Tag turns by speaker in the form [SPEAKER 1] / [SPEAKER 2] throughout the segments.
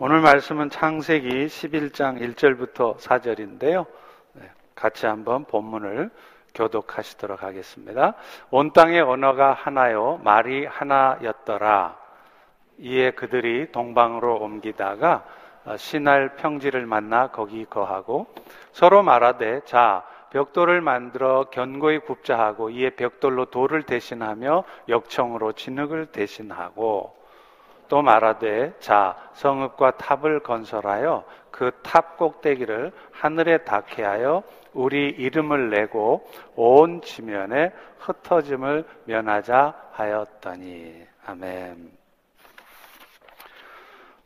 [SPEAKER 1] 오늘 말씀은 창세기 11장 1절부터 4절인데요. 같이 한번 본문을 교독하시도록 하겠습니다. 온 땅의 언어가 하나요, 말이 하나였더라. 이에 그들이 동방으로 옮기다가 신할 평지를 만나 거기 거하고 서로 말하되 자 벽돌을 만들어 견고히 굽자 하고 이에 벽돌로 돌을 대신하며 역청으로 진흙을 대신하고 또 말하되 자 성읍과 탑을 건설하여 그 탑 꼭대기를 하늘에 닿게 하여 우리 이름을 내고 온 지면에 흩어짐을 면하자 하였더니 아멘.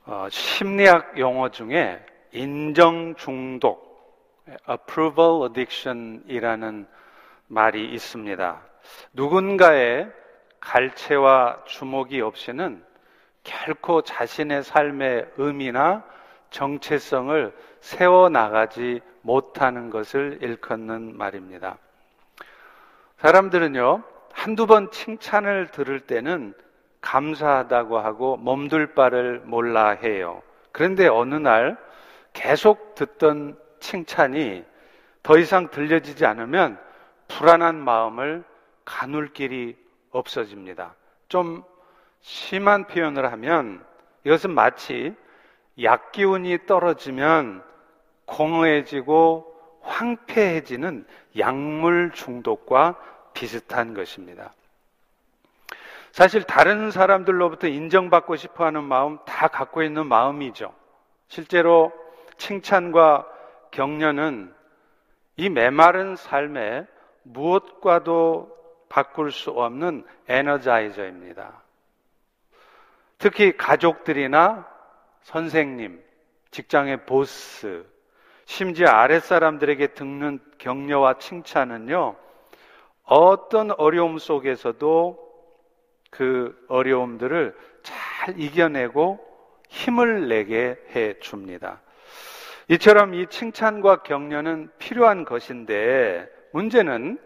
[SPEAKER 1] 어, 심리학 용어 중에 인정 중독, approval addiction이라는 말이 있습니다. 누군가의 갈채와 주목이 없이는 결코 자신의 삶의 의미나 정체성을 세워나가지 못하는 것을 일컫는 말입니다. 사람들은요, 한두 번 칭찬을 들을 때는 감사하다고 하고 몸둘 바를 몰라 해요. 그런데 어느 날 계속 듣던 칭찬이 더 이상 들려지지 않으면 불안한 마음을 가눌 길이 없어집니다. 좀 심한 표현을 하면 이것은 마치 약기운이 떨어지면 공허해지고 황폐해지는 약물 중독과 비슷한 것입니다. 사실 다른 사람들로부터 인정받고 싶어 하는 마음 다 갖고 있는 마음이죠. 실제로 칭찬과 격려는 이 메마른 삶에 무엇과도 바꿀 수 없는 에너자이저입니다. 특히 가족들이나 선생님, 직장의 보스, 심지어 아랫사람들에게 듣는 격려와 칭찬은요, 어떤 어려움 속에서도 그 어려움들을 잘 이겨내고 힘을 내게 해 줍니다. 이처럼 이 칭찬과 격려는 필요한 것인데 문제는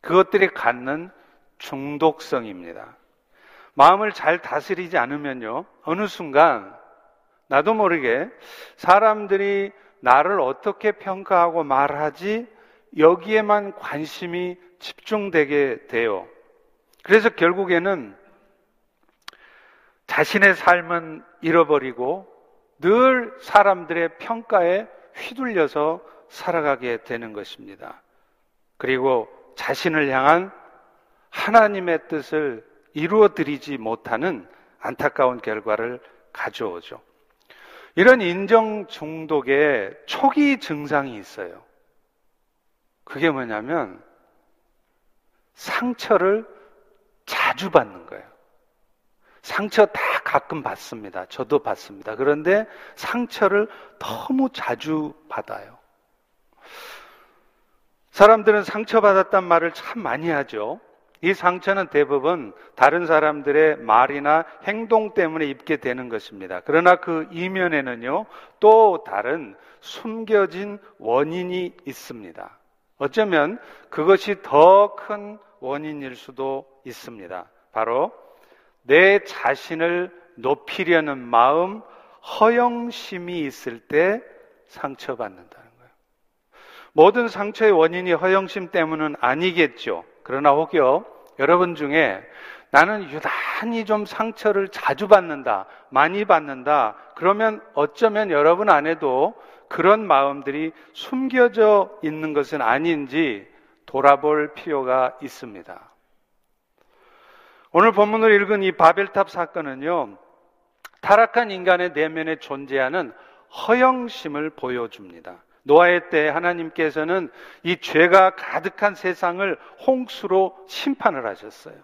[SPEAKER 1] 그것들이 갖는 중독성입니다. 마음을 잘 다스리지 않으면요, 어느 순간 나도 모르게 사람들이 나를 어떻게 평가하고 말하지 여기에만 관심이 집중되게 돼요. 그래서 결국에는 자신의 삶은 잃어버리고 늘 사람들의 평가에 휘둘려서 살아가게 되는 것입니다. 그리고 자신을 향한 하나님의 뜻을 이루어 드리지 못하는 안타까운 결과를 가져오죠. 이런 인정 중독의 초기 증상이 있어요. 그게 뭐냐면 상처를 자주 받는 거예요. 상처 다 가끔 받습니다. 저도 받습니다. 그런데 상처를 너무 자주 받아요. 사람들은 상처받았단 말을 참 많이 하죠. 이 상처는 대부분 다른 사람들의 말이나 행동 때문에 입게 되는 것입니다. 그러나 그 이면에는요, 또 다른 숨겨진 원인이 있습니다. 어쩌면 그것이 더 큰 원인일 수도 있습니다. 바로 내 자신을 높이려는 마음, 허영심이 있을 때 상처받는다는 거예요. 모든 상처의 원인이 허영심 때문은 아니겠죠. 그러나 혹여 여러분 중에 나는 유난히 좀 상처를 자주 받는다, 많이 받는다, 그러면 어쩌면 여러분 안에도 그런 마음들이 숨겨져 있는 것은 아닌지 돌아볼 필요가 있습니다. 오늘 본문을 읽은 이 바벨탑 사건은요, 타락한 인간의 내면에 존재하는 허영심을 보여줍니다. 노아의 때 하나님께서는 이 죄가 가득한 세상을 홍수로 심판을 하셨어요.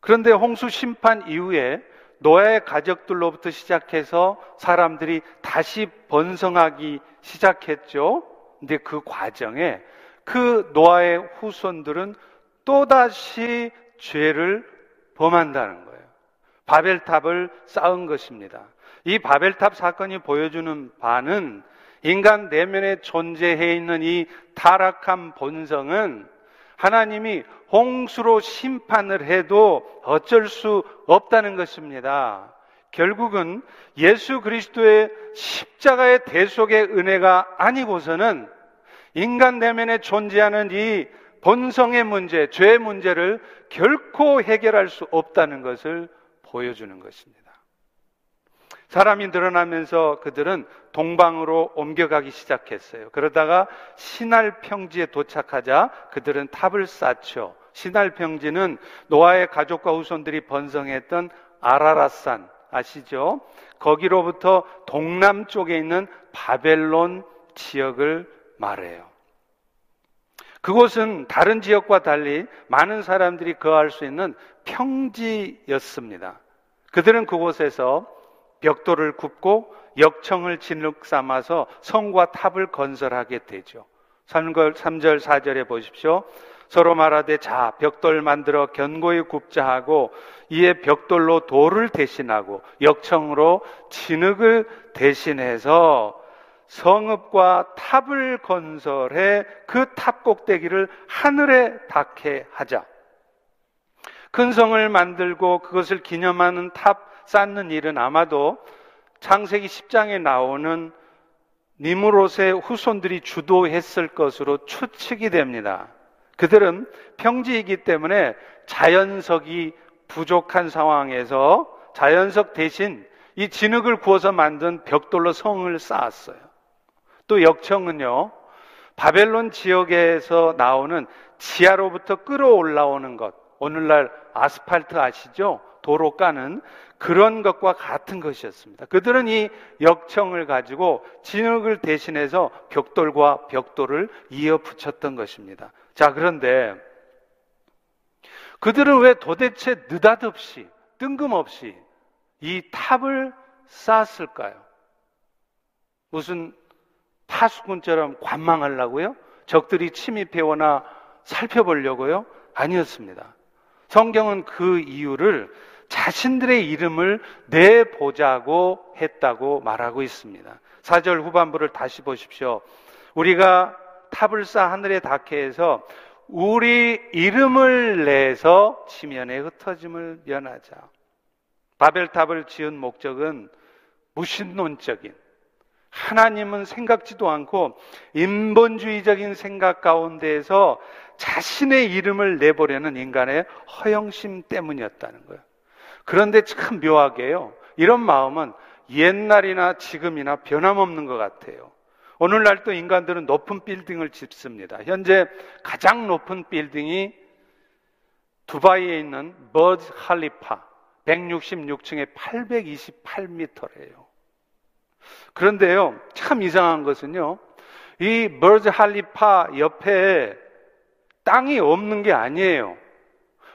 [SPEAKER 1] 그런데 홍수 심판 이후에 노아의 가족들로부터 시작해서 사람들이 다시 번성하기 시작했죠. 근데 그 과정에 그 노아의 후손들은 또다시 죄를 범한다는 거예요. 바벨탑을 쌓은 것입니다. 이 바벨탑 사건이 보여주는 바는 인간 내면에 존재해 있는 이 타락한 본성은 하나님이 홍수로 심판을 해도 어쩔 수 없다는 것입니다. 결국은 예수 그리스도의 십자가의 대속의 은혜가 아니고서는 인간 내면에 존재하는 이 본성의 문제, 죄의 문제를 결코 해결할 수 없다는 것을 보여주는 것입니다. 사람이 늘어나면서 그들은 동방으로 옮겨가기 시작했어요. 그러다가 신할 평지에 도착하자 그들은 탑을 쌓죠. 신할 평지는 노아의 가족과 후손들이 번성했던 아라라산 아시죠? 거기로부터 동남쪽에 있는 바벨론 지역을 말해요. 그곳은 다른 지역과 달리 많은 사람들이 거할 수 있는 평지였습니다. 그들은 그곳에서 벽돌을 굽고 역청을 진흙 삼아서 성과 탑을 건설하게 되죠. 3절, 4절에 보십시오. 서로 말하되 자 벽돌 만들어 견고히 굽자 하고 이에 벽돌로 돌을 대신하고 역청으로 진흙을 대신해서 성읍과 탑을 건설해 그 탑 꼭대기를 하늘에 닿게 하자. 큰 성을 만들고 그것을 기념하는 탑 쌓는 일은 아마도 창세기 10장에 나오는 니무롯의 후손들이 주도했을 것으로 추측이 됩니다. 그들은 평지이기 때문에 자연석이 부족한 상황에서 자연석 대신 이 진흙을 구워서 만든 벽돌로 성을 쌓았어요. 또 역청은요, 바벨론 지역에서 나오는 지하로부터 끌어올라오는 것, 오늘날 아스팔트 아시죠? 도로 까는 그런 것과 같은 것이었습니다. 그들은 이 역청을 가지고 진흙을 대신해서 벽돌과 벽돌을 이어 붙였던 것입니다. 자, 그런데 그들은 왜 도대체 느닷없이 뜬금없이 이 탑을 쌓았을까요? 무슨 파수꾼처럼 관망하려고요? 적들이 침입해오나 살펴보려고요? 아니었습니다. 성경은 그 이유를 자신들의 이름을 내보자고 했다고 말하고 있습니다. 4절 후반부를 다시 보십시오. 우리가 탑을 쌓아 하늘에 닿게 해서 우리 이름을 내서 지면에 흩어짐을 면하자. 바벨탑을 지은 목적은 무신론적인 하나님은 생각지도 않고 인본주의적인 생각 가운데에서 자신의 이름을 내보려는 인간의 허영심 때문이었다는 거예요. 그런데 참 묘하게요. 이런 마음은 옛날이나 지금이나 변함없는 것 같아요. 오늘날도 인간들은 높은 빌딩을 짓습니다. 현재 가장 높은 빌딩이 두바이에 있는 버즈 할리파 166층에 828m래요. 그런데요, 참 이상한 것은요, 이 버즈 할리파 옆에 땅이 없는 게 아니에요.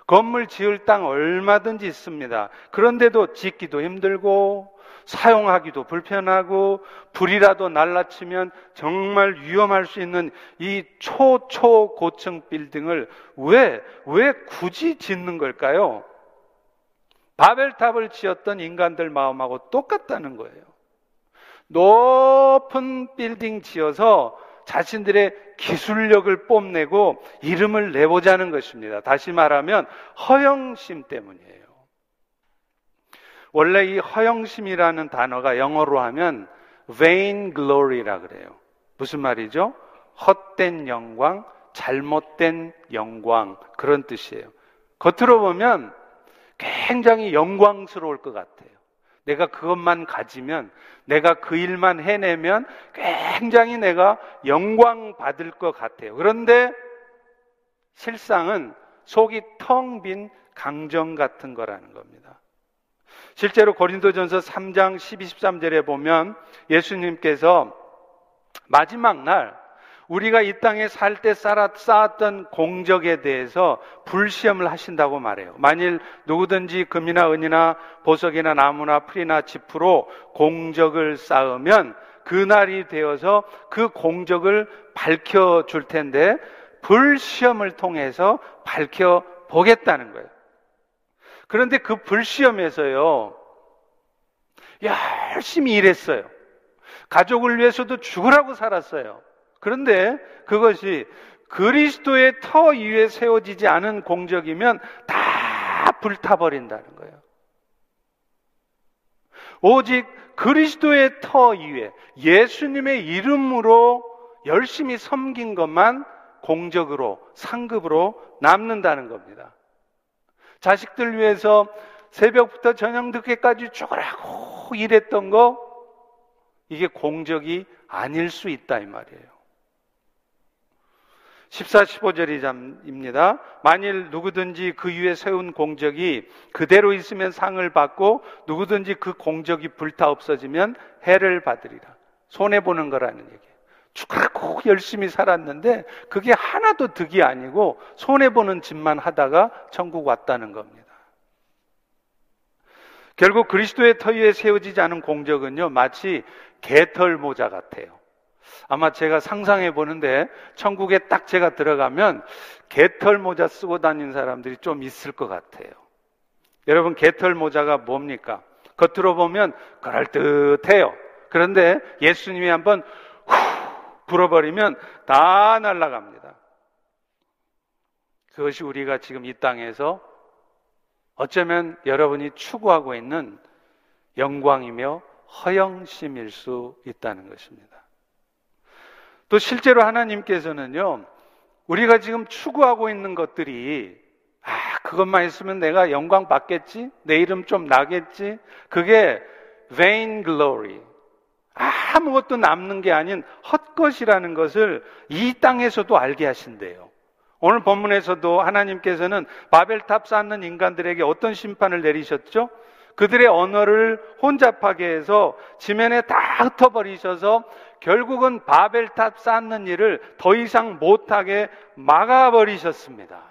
[SPEAKER 1] 건물 지을 땅 얼마든지 있습니다. 그런데도 짓기도 힘들고 사용하기도 불편하고 불이라도 날라치면 정말 위험할 수 있는 이 초초 고층 빌딩을 왜, 왜 굳이 짓는 걸까요? 바벨탑을 지었던 인간들 마음하고 똑같다는 거예요. 높은 빌딩 지어서 자신들의 기술력을 뽐내고 이름을 내보자는 것입니다. 다시 말하면 허영심 때문이에요. 원래 이 허영심이라는 단어가 영어로 하면 vain glory라 그래요. 무슨 말이죠? 헛된 영광, 잘못된 영광 그런 뜻이에요. 겉으로 보면 굉장히 영광스러울 것 같아요. 내가 그것만 가지면, 내가 그 일만 해내면 굉장히 내가 영광 받을 것 같아요. 그런데 실상은 속이 텅 빈 강정 같은 거라는 겁니다. 실제로 고린도전서 3장 12, 13절에 보면 예수님께서 마지막 날 우리가 이 땅에 살 때 쌓았던 공적에 대해서 불시험을 하신다고 말해요. 만일 누구든지 금이나 은이나 보석이나 나무나 풀이나 지프로 공적을 쌓으면 그날이 되어서 그 공적을 밝혀 줄 텐데 불시험을 통해서 밝혀 보겠다는 거예요. 그런데 그 불시험에서요, 열심히 일했어요. 가족을 위해서도 죽으라고 살았어요. 그런데 그것이 그리스도의 터 위에 세워지지 않은 공적이면 다 불타버린다는 거예요. 오직 그리스도의 터 위에 예수님의 이름으로 열심히 섬긴 것만 공적으로, 상급으로 남는다는 겁니다. 자식들 위해서 새벽부터 저녁 늦게까지 죽으라고 일했던 거, 이게 공적이 아닐 수 있다, 이 말이에요. 14, 15절입니다. 만일 누구든지 그 위에 세운 공적이 그대로 있으면 상을 받고 누구든지 그 공적이 불타 없어지면 해를 받으리라. 손해보는 거라는 얘기예요. 죽고 열심히 살았는데 그게 하나도 득이 아니고 손해보는 짓만 하다가 천국 왔다는 겁니다. 결국 그리스도의 터 위에 세워지지 않은 공적은요, 마치 개털 모자 같아요. 아마 제가 상상해 보는데 천국에 딱 제가 들어가면 개털 모자 쓰고 다니는 사람들이 좀 있을 것 같아요. 여러분 개털 모자가 뭡니까? 겉으로 보면 그럴듯해요. 그런데 예수님이 한번 후 불어버리면 다 날아갑니다. 그것이 우리가 지금 이 땅에서 어쩌면 여러분이 추구하고 있는 영광이며 허영심일 수 있다는 것입니다. 또 실제로 하나님께서는요, 우리가 지금 추구하고 있는 것들이, 아, 그것만 있으면 내가 영광 받겠지? 내 이름 좀 나겠지? 그게 vain glory. 아무것도 남는 게 아닌 헛것이라는 것을 이 땅에서도 알게 하신대요. 오늘 본문에서도 하나님께서는 바벨탑 쌓는 인간들에게 어떤 심판을 내리셨죠? 그들의 언어를 혼잡하게 해서 지면에 다 흩어버리셔서 결국은 바벨탑 쌓는 일을 더 이상 못하게 막아버리셨습니다.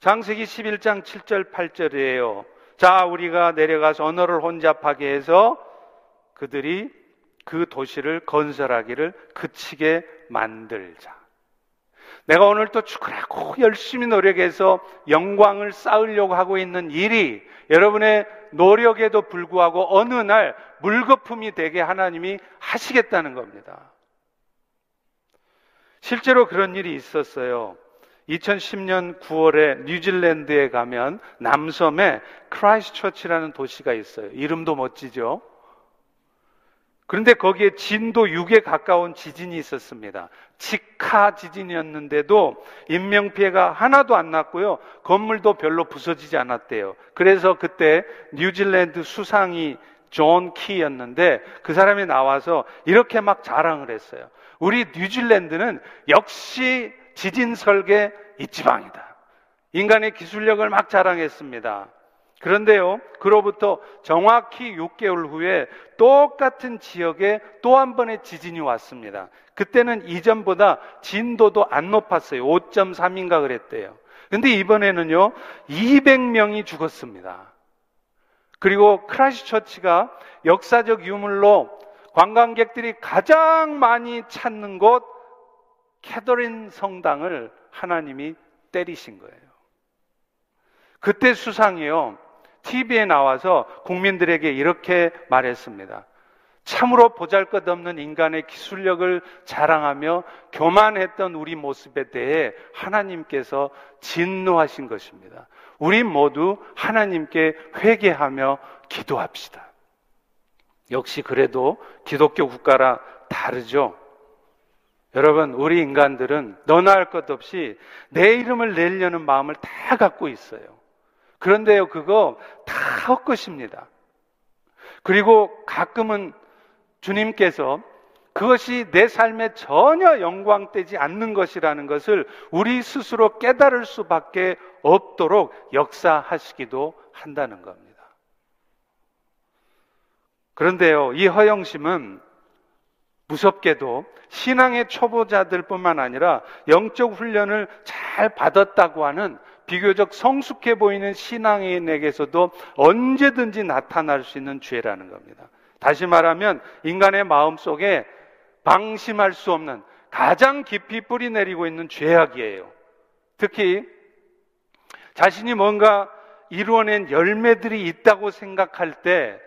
[SPEAKER 1] 장세기 11장 7절 8절이에요. 자, 우리가 내려가서 언어를 혼잡하게 해서 그들이 그 도시를 건설하기를 그치게 만들자. 내가 오늘 또 죽으라고 열심히 노력해서 영광을 쌓으려고 하고 있는 일이 여러분의 노력에도 불구하고 어느 날 물거품이 되게 하나님이 하시겠다는 겁니다. 실제로 그런 일이 있었어요. 2010년 9월에 뉴질랜드에 가면 남섬에 크라이스처치라는 도시가 있어요. 이름도 멋지죠? 그런데 거기에 진도 6에 가까운 지진이 있었습니다. 직하 지진이었는데도 인명피해가 하나도 안 났고요. 건물도 별로 부서지지 않았대요. 그래서 그때 뉴질랜드 수상이 존 키였는데 그 사람이 나와서 이렇게 막 자랑을 했어요. 우리 뉴질랜드는 역시 지진 설계 이 지방이다. 인간의 기술력을 막 자랑했습니다. 그런데요, 그로부터 정확히 6개월 후에 똑같은 지역에 또 한 번의 지진이 왔습니다. 그때는 이전보다 진도도 안 높았어요. 5.3인가 그랬대요. 근데 이번에는요, 200명이 죽었습니다. 그리고 크라시처치가 역사적 유물로 관광객들이 가장 많이 찾는 곳, 캐더린 성당을 하나님이 때리신 거예요. 그때 수상이요. TV에 나와서 국민들에게 이렇게 말했습니다. 참으로 보잘 것 없는 인간의 기술력을 자랑하며 교만했던 우리 모습에 대해 하나님께서 진노하신 것입니다. 우리 모두 하나님께 회개하며 기도합시다. 역시 그래도 기독교 국가라 다르죠. 여러분, 우리 인간들은 너나 할 것 없이 내 이름을 내려는 마음을 다 갖고 있어요. 그런데요, 그거 다 헛것입니다. 그리고 가끔은 주님께서 그것이 내 삶에 전혀 영광되지 않는 것이라는 것을 우리 스스로 깨달을 수밖에 없도록 역사하시기도 한다는 겁니다. 그런데요, 이 허영심은 무섭게도 신앙의 초보자들 뿐만 아니라 영적 훈련을 잘 받았다고 하는 비교적 성숙해 보이는 신앙인에게서도 언제든지 나타날 수 있는 죄라는 겁니다. 다시 말하면 인간의 마음 속에 방심할 수 없는 가장 깊이 뿌리 내리고 있는 죄악이에요. 특히 자신이 뭔가 이루어낸 열매들이 있다고 생각할 때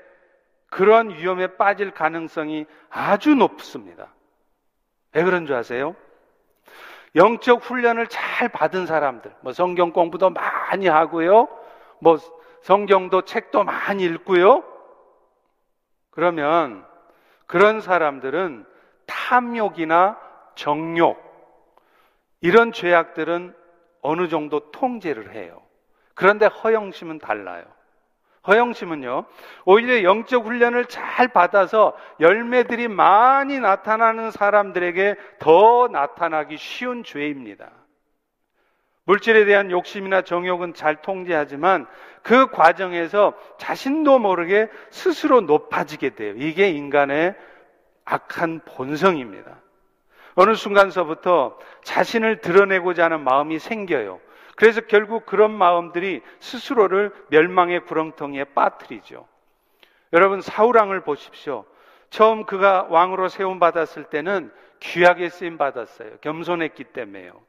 [SPEAKER 1] 그런 위험에 빠질 가능성이 아주 높습니다. 왜 그런 줄 아세요? 영적 훈련을 잘 받은 사람들, 뭐 성경 공부도 많이 하고요, 뭐 성경도 책도 많이 읽고요, 그러면 그런 사람들은 탐욕이나 정욕, 이런 죄악들은 어느 정도 통제를 해요. 그런데 허영심은 달라요. 허영심은요, 오히려 영적 훈련을 잘 받아서 열매들이 많이 나타나는 사람들에게 더 나타나기 쉬운 죄입니다. 물질에 대한 욕심이나 정욕은 잘 통제하지만 그 과정에서 자신도 모르게 스스로 높아지게 돼요. 이게 인간의 악한 본성입니다. 어느 순간서부터 자신을 드러내고자 하는 마음이 생겨요. 그래서 결국 그런 마음들이 스스로를 멸망의 구렁텅이에 빠뜨리죠. 여러분 사우랑을 보십시오. 처음 그가 왕으로 세움 받았을 때는 귀하게 쓰임 받았어요. 겸손했기 때문에요.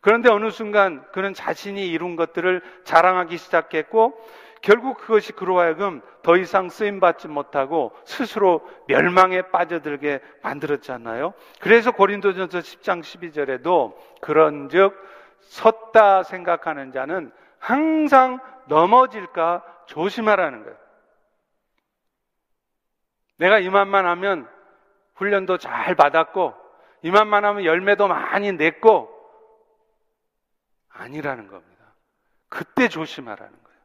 [SPEAKER 1] 그런데 어느 순간 그는 자신이 이룬 것들을 자랑하기 시작했고 결국 그것이 그로 하여금 더 이상 쓰임 받지 못하고 스스로 멸망에 빠져들게 만들었잖아요. 그래서 고린도전서 10장 12절에도 그런즉 섰다 생각하는 자는 항상 넘어질까 조심하라는 거예요. 내가 이만만 하면 훈련도 잘 받았고 이만만 하면 열매도 많이 냈고 아니라는 겁니다. 그때 조심하라는 거예요.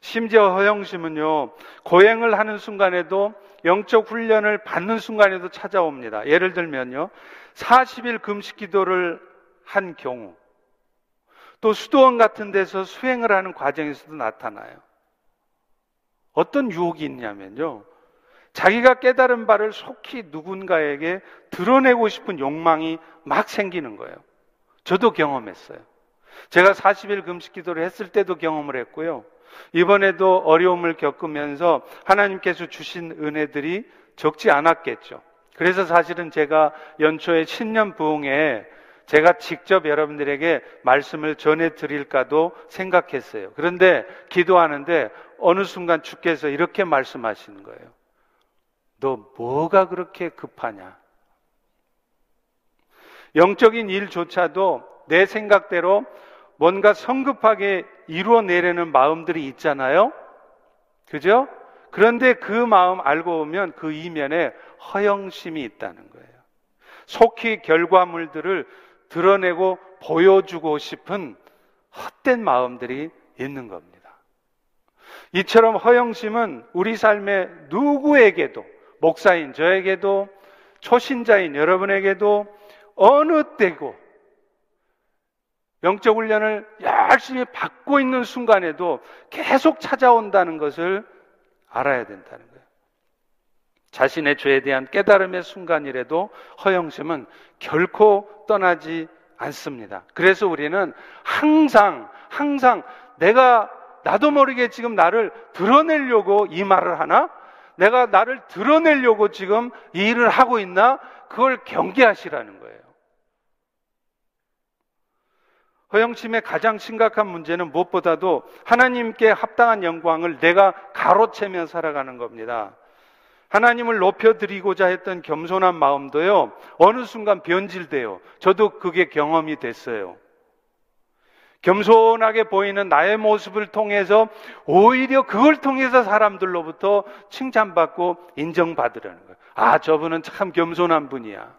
[SPEAKER 1] 심지어 허영심은요, 고행을 하는 순간에도 영적 훈련을 받는 순간에도 찾아옵니다. 예를 들면요, 40일 금식 기도를 한 경우, 또 수도원 같은 데서 수행을 하는 과정에서도 나타나요. 어떤 유혹이 있냐면요. 자기가 깨달은 바를 속히 누군가에게 드러내고 싶은 욕망이 막 생기는 거예요. 저도 경험했어요. 제가 40일 금식 기도를 했을 때도 경험을 했고요. 이번에도 어려움을 겪으면서 하나님께서 주신 은혜들이 적지 않았겠죠. 그래서 사실은 제가 연초에 신년 부흥에 제가 직접 여러분들에게 말씀을 전해 드릴까도 생각했어요. 그런데 기도하는데 어느 순간 주께서 이렇게 말씀하시는 거예요. 너 뭐가 그렇게 급하냐? 영적인 일조차도 내 생각대로 뭔가 성급하게 이루어내려는 마음들이 있잖아요. 그죠? 그런데 그 마음 알고 보면 그 이면에 허영심이 있다는 거예요. 속히 결과물들을 드러내고 보여주고 싶은 헛된 마음들이 있는 겁니다. 이처럼 허영심은 우리 삶의 누구에게도, 목사인 저에게도, 초신자인 여러분에게도 어느 때고 영적 훈련을 열심히 받고 있는 순간에도 계속 찾아온다는 것을 알아야 된다는 거예요. 자신의 죄에 대한 깨달음의 순간이라도 허영심은 결코 떠나지 않습니다. 그래서 우리는 항상, 항상 내가 나도 모르게 지금 나를 드러내려고 이 말을 하나? 내가 나를 드러내려고 지금 이 일을 하고 있나? 그걸 경계하시라는 거예요. 허영심의 가장 심각한 문제는 무엇보다도 하나님께 합당한 영광을 내가 가로채며 살아가는 겁니다. 하나님을 높여드리고자 했던 겸손한 마음도요, 어느 순간 변질돼요. 저도 그게 경험이 됐어요. 겸손하게 보이는 나의 모습을 통해서 오히려 그걸 통해서 사람들로부터 칭찬받고 인정받으라는 거예요. 아, 저분은 참 겸손한 분이야.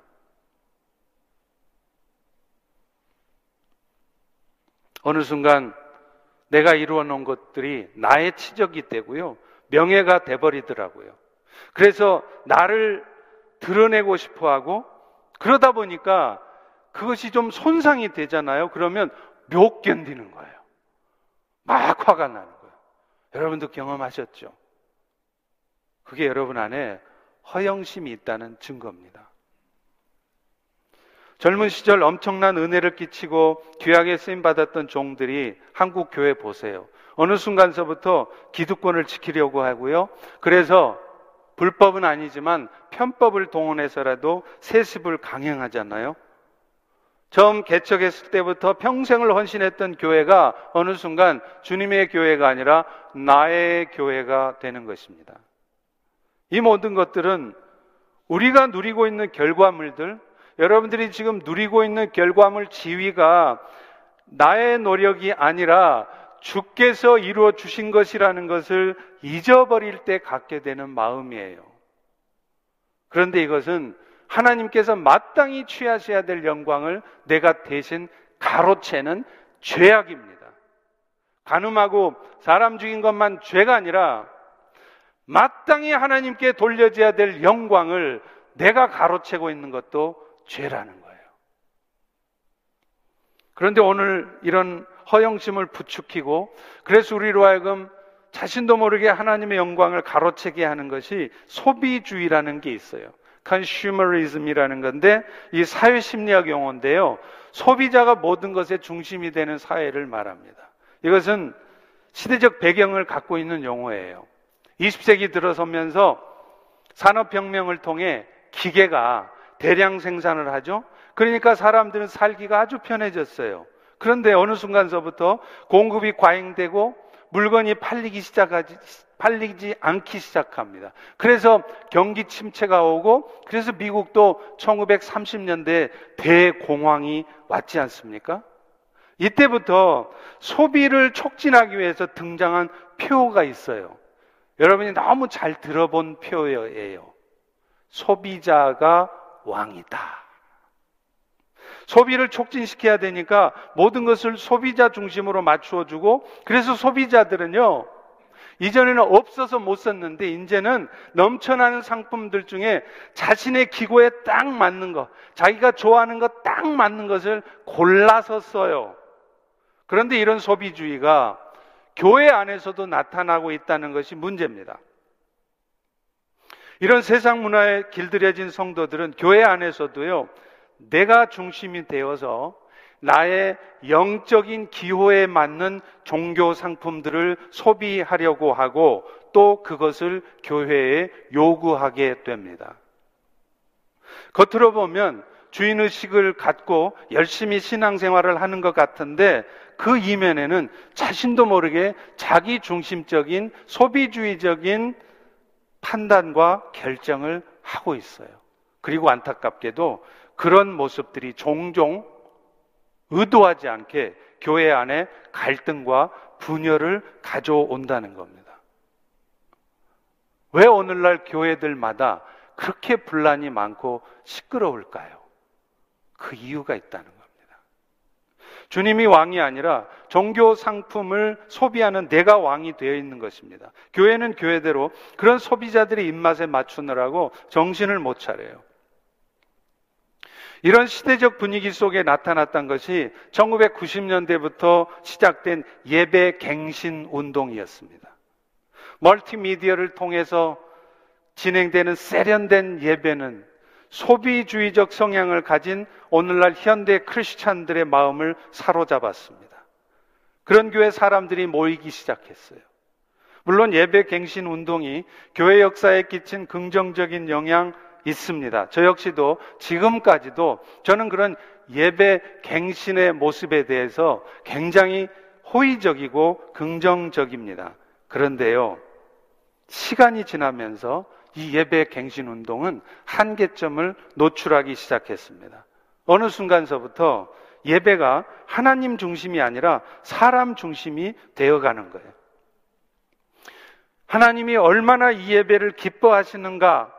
[SPEAKER 1] 어느 순간 내가 이루어 놓은 것들이 나의 치적이 되고요. 명예가 돼버리더라고요. 그래서 나를 드러내고 싶어 하고 그러다 보니까 그것이 좀 손상이 되잖아요. 그러면 못 견디는 거예요. 막 화가 나는 거예요. 여러분도 경험하셨죠? 그게 여러분 안에 허영심이 있다는 증거입니다. 젊은 시절 엄청난 은혜를 끼치고 귀하게 쓰임 받았던 종들이 한국 교회 보세요. 어느 순간서부터 기득권을 지키려고 하고요. 그래서 불법은 아니지만 편법을 동원해서라도 세습을 강행하잖아요. 처음 개척했을 때부터 평생을 헌신했던 교회가 어느 순간 주님의 교회가 아니라 나의 교회가 되는 것입니다. 이 모든 것들은 우리가 누리고 있는 결과물들, 여러분들이 지금 누리고 있는 결과물 지위가 나의 노력이 아니라 주께서 이루어 주신 것이라는 것을 잊어버릴 때 갖게 되는 마음이에요. 그런데 이것은 하나님께서 마땅히 취하셔야 될 영광을 내가 대신 가로채는 죄악입니다. 가늠하고 사람 죽인 것만 죄가 아니라 마땅히 하나님께 돌려져야 될 영광을 내가 가로채고 있는 것도 죄라는 거예요. 그런데 오늘 이런 허영심을 부추기고 그래서 우리로 하여금 자신도 모르게 하나님의 영광을 가로채게 하는 것이 소비주의라는 게 있어요. consumerism이라는 건데 이 사회 심리학 용어인데요. 소비자가 모든 것의 중심이 되는 사회를 말합니다. 이것은 시대적 배경을 갖고 있는 용어예요. 20세기 들어서면서 산업혁명을 통해 기계가 대량 생산을 하죠. 그러니까 사람들은 살기가 아주 편해졌어요. 그런데 어느 순간서부터 공급이 과잉되고 물건이 팔리기 시작하지, 팔리지 않기 시작합니다. 그래서 경기 침체가 오고 그래서 미국도 1930년대 대공황이 왔지 않습니까? 이때부터 소비를 촉진하기 위해서 등장한 표가 있어요. 여러분이 너무 잘 들어본 표예요. 소비자가 왕이다. 소비를 촉진시켜야 되니까 모든 것을 소비자 중심으로 맞추어 주고 그래서 소비자들은요. 이전에는 없어서 못 썼는데 이제는 넘쳐나는 상품들 중에 자신의 기고에 딱 맞는 것, 자기가 좋아하는 것 딱 맞는 것을 골라서 써요. 그런데 이런 소비주의가 교회 안에서도 나타나고 있다는 것이 문제입니다. 이런 세상 문화에 길들여진 성도들은 교회 안에서도요, 내가 중심이 되어서 나의 영적인 기호에 맞는 종교 상품들을 소비하려고 하고 또 그것을 교회에 요구하게 됩니다. 겉으로 보면 주인의식을 갖고 열심히 신앙생활을 하는 것 같은데 그 이면에는 자신도 모르게 자기 중심적인 소비주의적인 판단과 결정을 하고 있어요. 그리고 안타깝게도 그런 모습들이 종종 의도하지 않게 교회 안에 갈등과 분열을 가져온다는 겁니다. 왜 오늘날 교회들마다 그렇게 분란이 많고 시끄러울까요? 그 이유가 있다는 겁니다. 주님이 왕이 아니라 종교 상품을 소비하는 내가 왕이 되어 있는 것입니다. 교회는 교회대로 그런 소비자들의 입맛에 맞추느라고 정신을 못 차려요. 이런 시대적 분위기 속에 나타났던 것이 1990년대부터 시작된 예배 갱신 운동이었습니다. 멀티미디어를 통해서 진행되는 세련된 예배는 소비주의적 성향을 가진 오늘날 현대 크리스찬들의 마음을 사로잡았습니다. 그런 교회 사람들이 모이기 시작했어요. 물론 예배 갱신 운동이 교회 역사에 끼친 긍정적인 영향 있습니다. 저 역시도 지금까지도 저는 그런 예배 갱신의 모습에 대해서 굉장히 호의적이고 긍정적입니다. 그런데요, 시간이 지나면서 이 예배 갱신 운동은 한계점을 노출하기 시작했습니다. 어느 순간서부터 예배가 하나님 중심이 아니라 사람 중심이 되어가는 거예요. 하나님이 얼마나 이 예배를 기뻐하시는가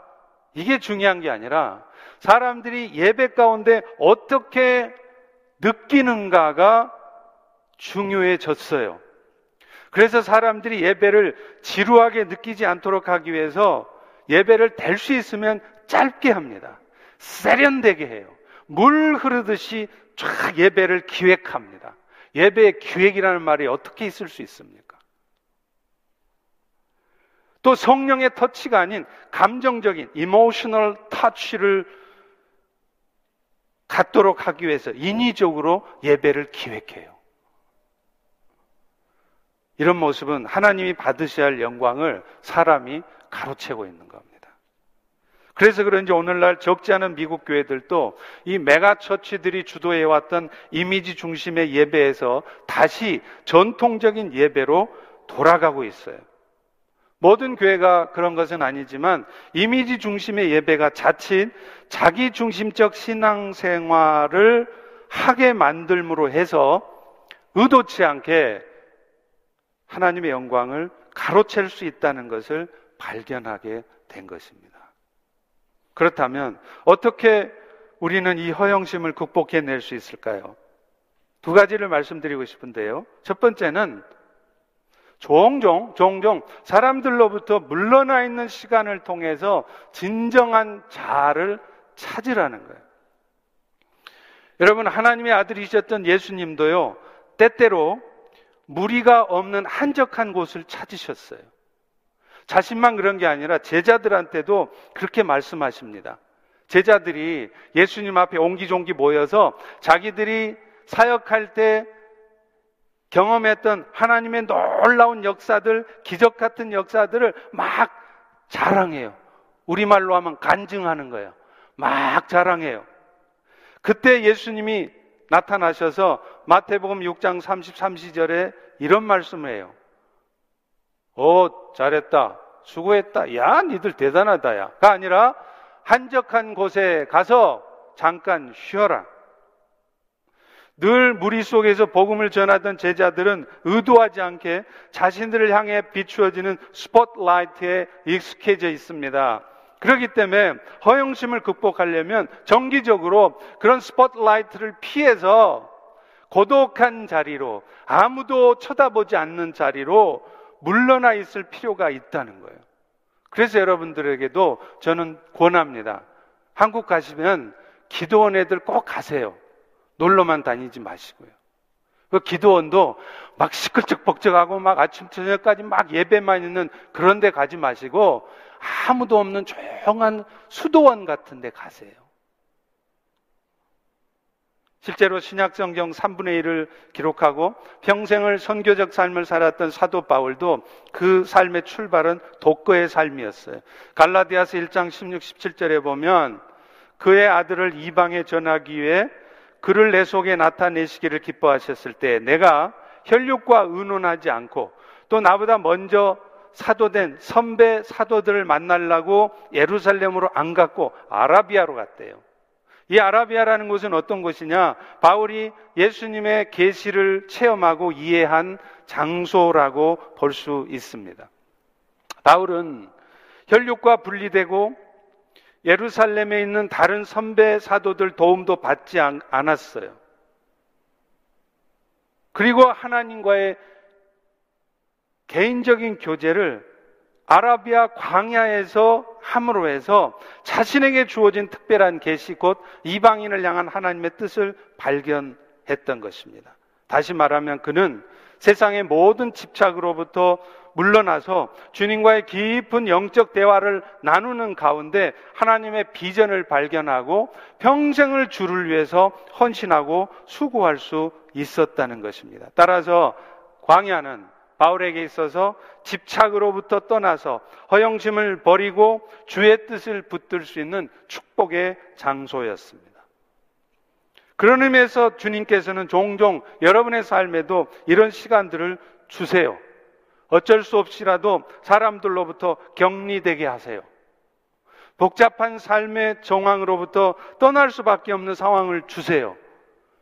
[SPEAKER 1] 이게 중요한 게 아니라 사람들이 예배 가운데 어떻게 느끼는가가 중요해졌어요. 그래서 사람들이 예배를 지루하게 느끼지 않도록 하기 위해서 예배를 될 수 있으면 짧게 합니다. 세련되게 해요. 물 흐르듯이 쫙 예배를 기획합니다. 예배의 기획이라는 말이 어떻게 있을 수 있습니까? 또 성령의 터치가 아닌 감정적인 emotional 터치를 갖도록 하기 위해서 인위적으로 예배를 기획해요. 이런 모습은 하나님이 받으셔야 할 영광을 사람이 가로채고 있는 겁니다. 그래서 그런지 오늘날 적지 않은 미국 교회들도 이 메가처치들이 주도해왔던 이미지 중심의 예배에서 다시 전통적인 예배로 돌아가고 있어요. 모든 교회가 그런 것은 아니지만 이미지 중심의 예배가 자칫 자기 중심적 신앙생활을 하게 만들므로 해서 의도치 않게 하나님의 영광을 가로챌 수 있다는 것을 발견하게 된 것입니다. 그렇다면 어떻게 우리는 이 허영심을 극복해낼 수 있을까요? 두 가지를 말씀드리고 싶은데요. 첫 번째는 종종, 종종 사람들로부터 물러나 있는 시간을 통해서 진정한 자아를 찾으라는 거예요. 여러분, 하나님의 아들이셨던 예수님도요, 때때로 무리가 없는 한적한 곳을 찾으셨어요. 자신만 그런 게 아니라 제자들한테도 그렇게 말씀하십니다. 제자들이 예수님 앞에 옹기종기 모여서 자기들이 사역할 때 경험했던 하나님의 놀라운 역사들, 기적 같은 역사들을 막 자랑해요. 우리말로 하면 간증하는 거예요. 막 자랑해요. 그때 예수님이 나타나셔서 마태복음 6장 33시절에 이런 말씀을 해요. 오, 잘했다. 수고했다. 야, 니들 대단하다. 야.가 아니라 한적한 곳에 가서 잠깐 쉬어라. 늘 무리 속에서 복음을 전하던 제자들은 의도하지 않게 자신들을 향해 비추어지는 스포트라이트에 익숙해져 있습니다. 그렇기 때문에 허영심을 극복하려면 정기적으로 그런 스포트라이트를 피해서 고독한 자리로 아무도 쳐다보지 않는 자리로 물러나 있을 필요가 있다는 거예요. 그래서 여러분들에게도 저는 권합니다. 한국 가시면 기도원 애들 꼭 가세요. 놀러만 다니지 마시고요. 그 기도원도 막 시끌적벅적하고 막 아침 저녁까지 막 예배만 있는 그런 데 가지 마시고 아무도 없는 조용한 수도원 같은 데 가세요. 실제로 신약 성경 3분의 1을 기록하고 평생을 선교적 삶을 살았던 사도 바울도 그 삶의 출발은 독거의 삶이었어요. 갈라디아서 1장 16, 17절에 보면 그의 아들을 이방에 전하기 위해 그를 내 속에 나타내시기를 기뻐하셨을 때 내가 혈육과 의논하지 않고 또 나보다 먼저 사도된 선배 사도들을 만나려고 예루살렘으로 안 갔고 아라비아로 갔대요. 이 아라비아라는 곳은 어떤 곳이냐? 바울이 예수님의 계시를 체험하고 이해한 장소라고 볼 수 있습니다. 바울은 혈육과 분리되고 예루살렘에 있는 다른 선배 사도들 도움도 받지 않았어요. 그리고 하나님과의 개인적인 교제를 아라비아 광야에서 함으로 해서 자신에게 주어진 특별한 계시 곧 이방인을 향한 하나님의 뜻을 발견했던 것입니다. 다시 말하면 그는 세상의 모든 집착으로부터 물러나서 주님과의 깊은 영적 대화를 나누는 가운데 하나님의 비전을 발견하고 평생을 주를 위해서 헌신하고 수고할 수 있었다는 것입니다. 따라서 광야는 바울에게 있어서 집착으로부터 떠나서 허영심을 버리고 주의 뜻을 붙들 수 있는 축복의 장소였습니다. 그런 의미에서 주님께서는 종종 여러분의 삶에도 이런 시간들을 주세요. 어쩔 수 없이라도 사람들로부터 격리되게 하세요. 복잡한 삶의 정황으로부터 떠날 수밖에 없는 상황을 주세요.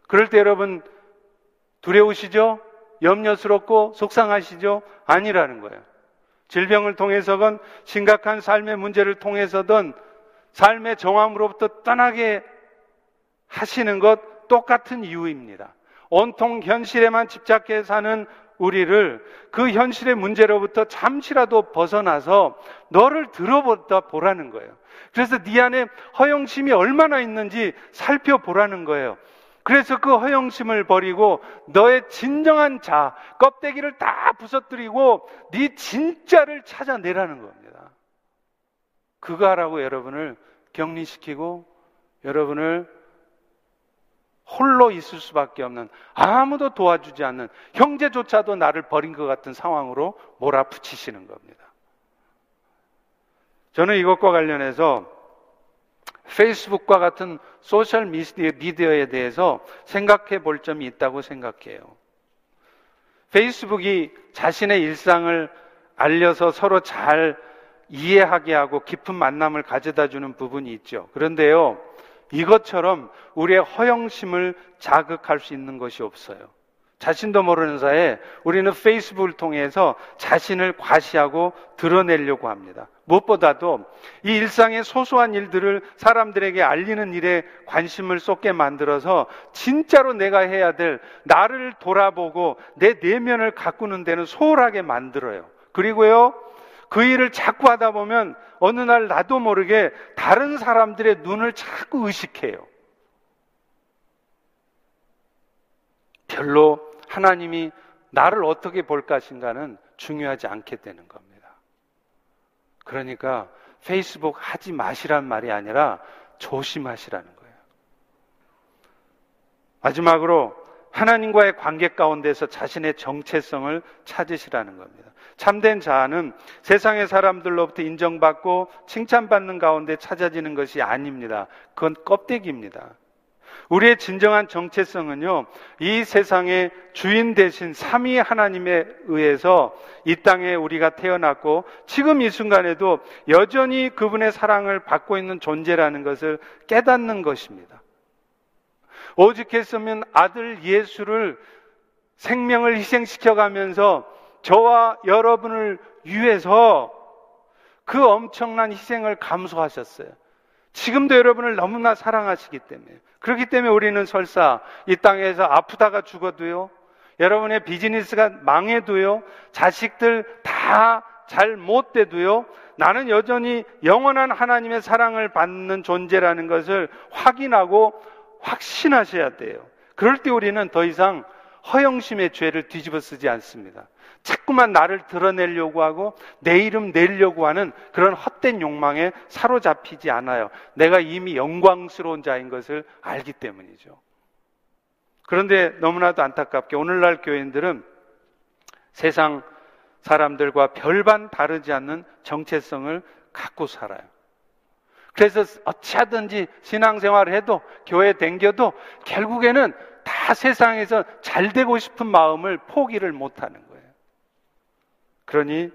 [SPEAKER 1] 그럴 때 여러분 두려우시죠? 염려스럽고 속상하시죠? 아니라는 거예요. 질병을 통해서건 심각한 삶의 문제를 통해서든 삶의 정황으로부터 떠나게 하시는 것 똑같은 이유입니다. 온통 현실에만 집착해 사는 우리를 그 현실의 문제로부터 잠시라도 벗어나서 너를 들어보다 보라는 거예요. 그래서 네 안에 허영심이 얼마나 있는지 살펴보라는 거예요. 그래서 그 허영심을 버리고 너의 진정한 자, 껍데기를 다 부서뜨리고 네 진짜를 찾아내라는 겁니다. 그거 하라고 여러분을 격리시키고 여러분을 홀로 있을 수밖에 없는 아무도 도와주지 않는 형제조차도 나를 버린 것 같은 상황으로 몰아붙이시는 겁니다. 저는 이것과 관련해서 페이스북과 같은 소셜 미디어에 대해서 생각해 볼 점이 있다고 생각해요. 페이스북이 자신의 일상을 알려서 서로 잘 이해하게 하고 깊은 만남을 가져다 주는 부분이 있죠. 그런데요, 이것처럼 우리의 허영심을 자극할 수 있는 것이 없어요. 자신도 모르는 사이에 우리는 페이스북을 통해서 자신을 과시하고 드러내려고 합니다. 무엇보다도 이 일상의 소소한 일들을 사람들에게 알리는 일에 관심을 쏟게 만들어서 진짜로 내가 해야 될 나를 돌아보고 내 내면을 가꾸는 데는 소홀하게 만들어요. 그리고요, 그 일을 자꾸 하다 보면 어느 날 나도 모르게 다른 사람들의 눈을 자꾸 의식해요. 별로 하나님이 나를 어떻게 볼 것인가는 중요하지 않게 되는 겁니다. 그러니까 페이스북 하지 마시란 말이 아니라 조심하시라는 거예요. 마지막으로 하나님과의 관계 가운데서 자신의 정체성을 찾으시라는 겁니다. 참된 자아는 세상의 사람들로부터 인정받고 칭찬받는 가운데 찾아지는 것이 아닙니다. 그건 껍데기입니다. 우리의 진정한 정체성은요, 이 세상의 주인 대신 삼위 하나님에 의해서 이 땅에 우리가 태어났고, 지금 이 순간에도 여전히 그분의 사랑을 받고 있는 존재라는 것을 깨닫는 것입니다. 오직했으면 아들 예수를 생명을 희생시켜 가면서 저와 여러분을 위해서 그 엄청난 희생을 감수하셨어요. 지금도 여러분을 너무나 사랑하시기 때문에. 그렇기 때문에 우리는 설사 이 땅에서 아프다가 죽어도요, 여러분의 비즈니스가 망해도요, 자식들 다 잘 못 돼도요, 나는 여전히 영원한 하나님의 사랑을 받는 존재라는 것을 확인하고 확신하셔야 돼요. 그럴 때 우리는 더 이상 허영심의 죄를 뒤집어 쓰지 않습니다. 자꾸만 나를 드러내려고 하고 내 이름 내려고 하는 그런 헛된 욕망에 사로잡히지 않아요. 내가 이미 영광스러운 자인 것을 알기 때문이죠. 그런데 너무나도 안타깝게 오늘날 교인들은 세상 사람들과 별반 다르지 않는 정체성을 갖고 살아요. 그래서 어찌하든지 신앙생활을 해도 교회 댕겨도 결국에는 다 세상에서 잘 되고 싶은 마음을 포기를 못하는 거예요. 그러니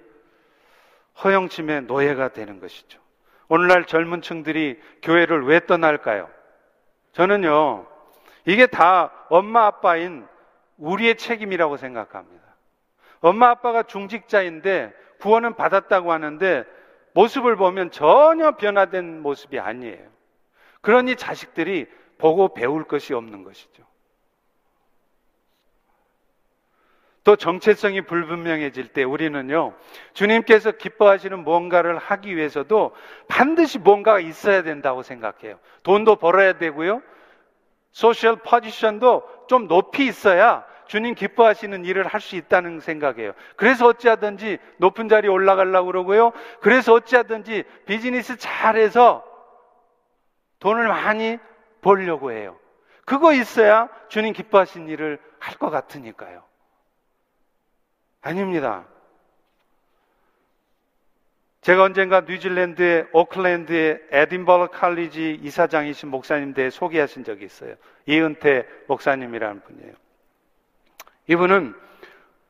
[SPEAKER 1] 허영침의 노예가 되는 것이죠. 오늘날 젊은 층들이 교회를 왜 떠날까요? 저는요, 이게 다 엄마 아빠인 우리의 책임이라고 생각합니다. 엄마 아빠가 중직자인데 구원은 받았다고 하는데 모습을 보면 전혀 변화된 모습이 아니에요. 그러니 자식들이 보고 배울 것이 없는 것이죠. 또 정체성이 불분명해질 때 우리는요, 주님께서 기뻐하시는 뭔가를 하기 위해서도 반드시 뭔가가 있어야 된다고 생각해요. 돈도 벌어야 되고요, 소셜 포지션도 좀 높이 있어야 주님 기뻐하시는 일을 할 수 있다는 생각이에요. 그래서 어찌하든지 높은 자리 올라가려고 그러고요. 그래서 어찌하든지 비즈니스 잘해서 돈을 많이 벌려고 해요. 그거 있어야 주님 기뻐하시는 일을 할 것 같으니까요. 아닙니다. 제가 언젠가 뉴질랜드의 오클랜드의 에딘버러 칼리지 이사장이신 목사님 대 소개하신 적이 있어요. 이은태 목사님이라는 분이에요. 이분은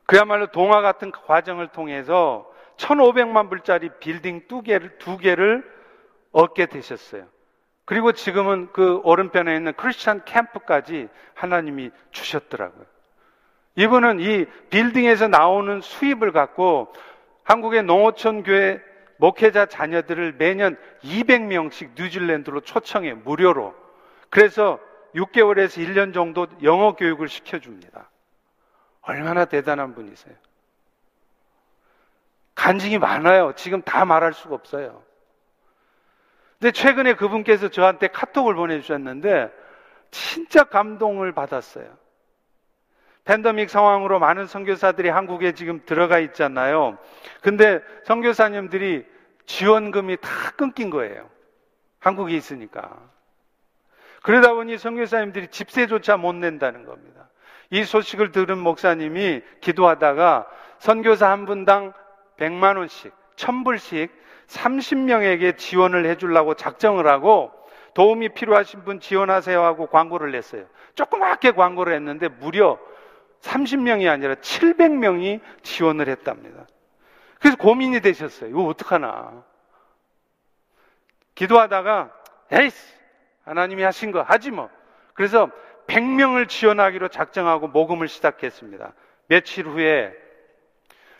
[SPEAKER 1] 그야말로 동화 같은 과정을 통해서 1,500만 불짜리 빌딩 두 개를, 두 개를 얻게 되셨어요. 그리고 지금은 그 오른편에 있는 크리스찬 캠프까지 하나님이 주셨더라고요. 이분은 이 빌딩에서 나오는 수입을 갖고 한국의 농어촌 교회 목회자 자녀들을 매년 200명씩 뉴질랜드로 초청해 무료로. 그래서 6개월에서 1년 정도 영어 교육을 시켜줍니다. 얼마나 대단한 분이세요. 간증이 많아요. 지금 다 말할 수가 없어요. 근데 최근에 그분께서 저한테 카톡을 보내주셨는데 진짜 감동을 받았어요. 팬데믹 상황으로 많은 선교사들이 한국에 지금 들어가 있잖아요. 근데 선교사님들이 지원금이 다 끊긴 거예요. 한국에 있으니까. 그러다 보니 선교사님들이 집세조차 못 낸다는 겁니다. 이 소식을 들은 목사님이 기도하다가 선교사 한 분당 100만 원씩, 1000불씩 30명에게 지원을 해 주려고 작정을 하고 도움이 필요하신 분 지원하세요 하고 광고를 냈어요. 조그맣게 광고를 했는데 무려 30명이 아니라 700명이 지원을 했답니다. 그래서 고민이 되셨어요. 이거 어떡하나. 기도하다가, 에이씨, 하나님이 하신 거 하지 뭐. 그래서 100명을 지원하기로 작정하고 모금을 시작했습니다. 며칠 후에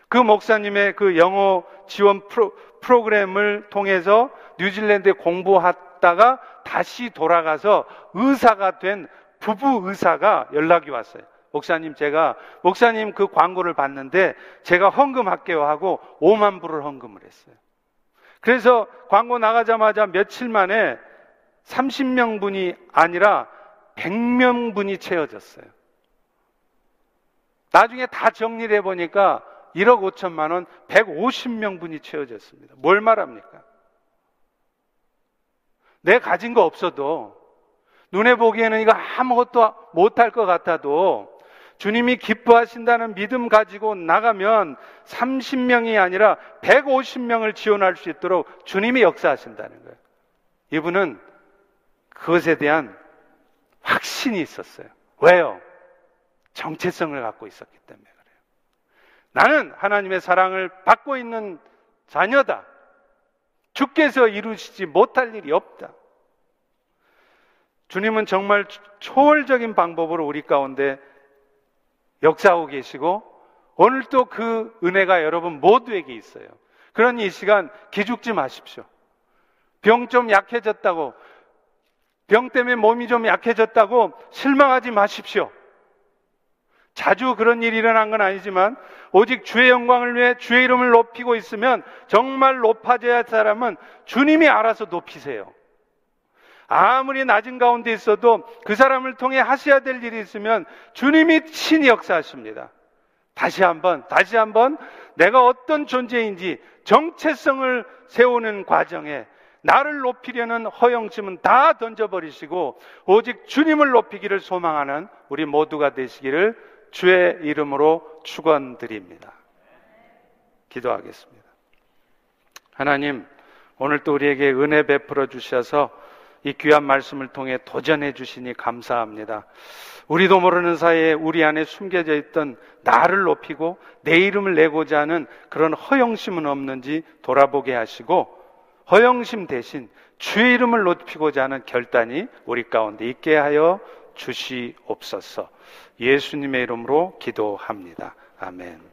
[SPEAKER 1] 그 목사님의 그 영어 지원 프로, 프로그램을 통해서 뉴질랜드에 공부하다가 다시 돌아가서 의사가 된 부부 의사가 연락이 왔어요. 목사님 제가 목사님 그 광고를 봤는데 제가 헌금할게요 하고 5만 불을 헌금을 했어요. 그래서 광고 나가자마자 며칠 만에 30명 분이 아니라 100명 분이 채워졌어요. 나중에 다 정리를 해보니까 1억 5천만 원 150명 분이 채워졌습니다. 뭘 말합니까? 내 가진 거 없어도 눈에 보기에는 이거 아무것도 못할 것 같아도 주님이 기뻐하신다는 믿음 가지고 나가면 30명이 아니라 150명을 지원할 수 있도록 주님이 역사하신다는 거예요. 이분은 그것에 대한 확신이 있었어요. 왜요? 정체성을 갖고 있었기 때문에 그래요. 나는 하나님의 사랑을 받고 있는 자녀다. 주께서 이루시지 못할 일이 없다. 주님은 정말 초월적인 방법으로 우리 가운데 역사하고 계시고 오늘도 그 은혜가 여러분 모두에게 있어요. 그러니 이 시간 기죽지 마십시오. 병 좀 약해졌다고 병 때문에 몸이 좀 약해졌다고 실망하지 마십시오. 자주 그런 일이 일어난 건 아니지만 오직 주의 영광을 위해 주의 이름을 높이고 있으면 정말 높아져야 할 사람은 주님이 알아서 높이세요. 아무리 낮은 가운데 있어도 그 사람을 통해 하셔야 될 일이 있으면 주님이 친히 역사하십니다. 다시 한번, 다시 한번 내가 어떤 존재인지 정체성을 세우는 과정에 나를 높이려는 허영심은 다 던져버리시고 오직 주님을 높이기를 소망하는 우리 모두가 되시기를 주의 이름으로 축원드립니다. 기도하겠습니다. 하나님, 오늘 또 우리에게 은혜 베풀어 주셔서 이 귀한 말씀을 통해 도전해 주시니 감사합니다. 우리도 모르는 사이에 우리 안에 숨겨져 있던 나를 높이고 내 이름을 내고자 하는 그런 허영심은 없는지 돌아보게 하시고 허영심 대신 주의 이름을 높이고자 하는 결단이 우리 가운데 있게 하여 주시옵소서. 예수님의 이름으로 기도합니다. 아멘.